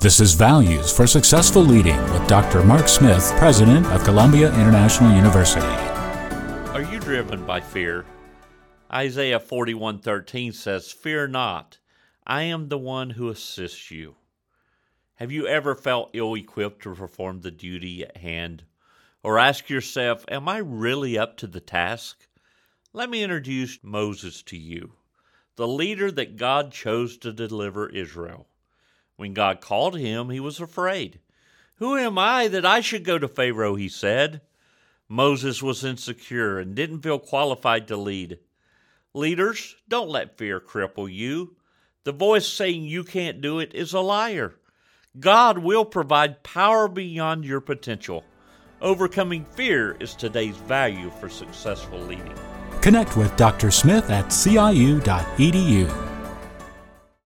This is Values for Successful Leading with Dr. Mark Smith, President of Columbia International University. Are you driven by fear? Isaiah 41:13 says, "Fear not, I am the one who assists you." Have you ever felt ill-equipped to perform the duty at hand? Or ask yourself, am I really up to the task? Let me introduce Moses to you, the leader that God chose to deliver Israel. When God called him, he was afraid. Who am I that I should go to Pharaoh? he said. Moses was insecure and didn't feel qualified to lead. Leaders, don't let fear cripple you. The voice saying you can't do it is a liar. God will provide power beyond your potential. Overcoming fear is today's value for successful leading. Connect with Dr. Smith at ciu.edu.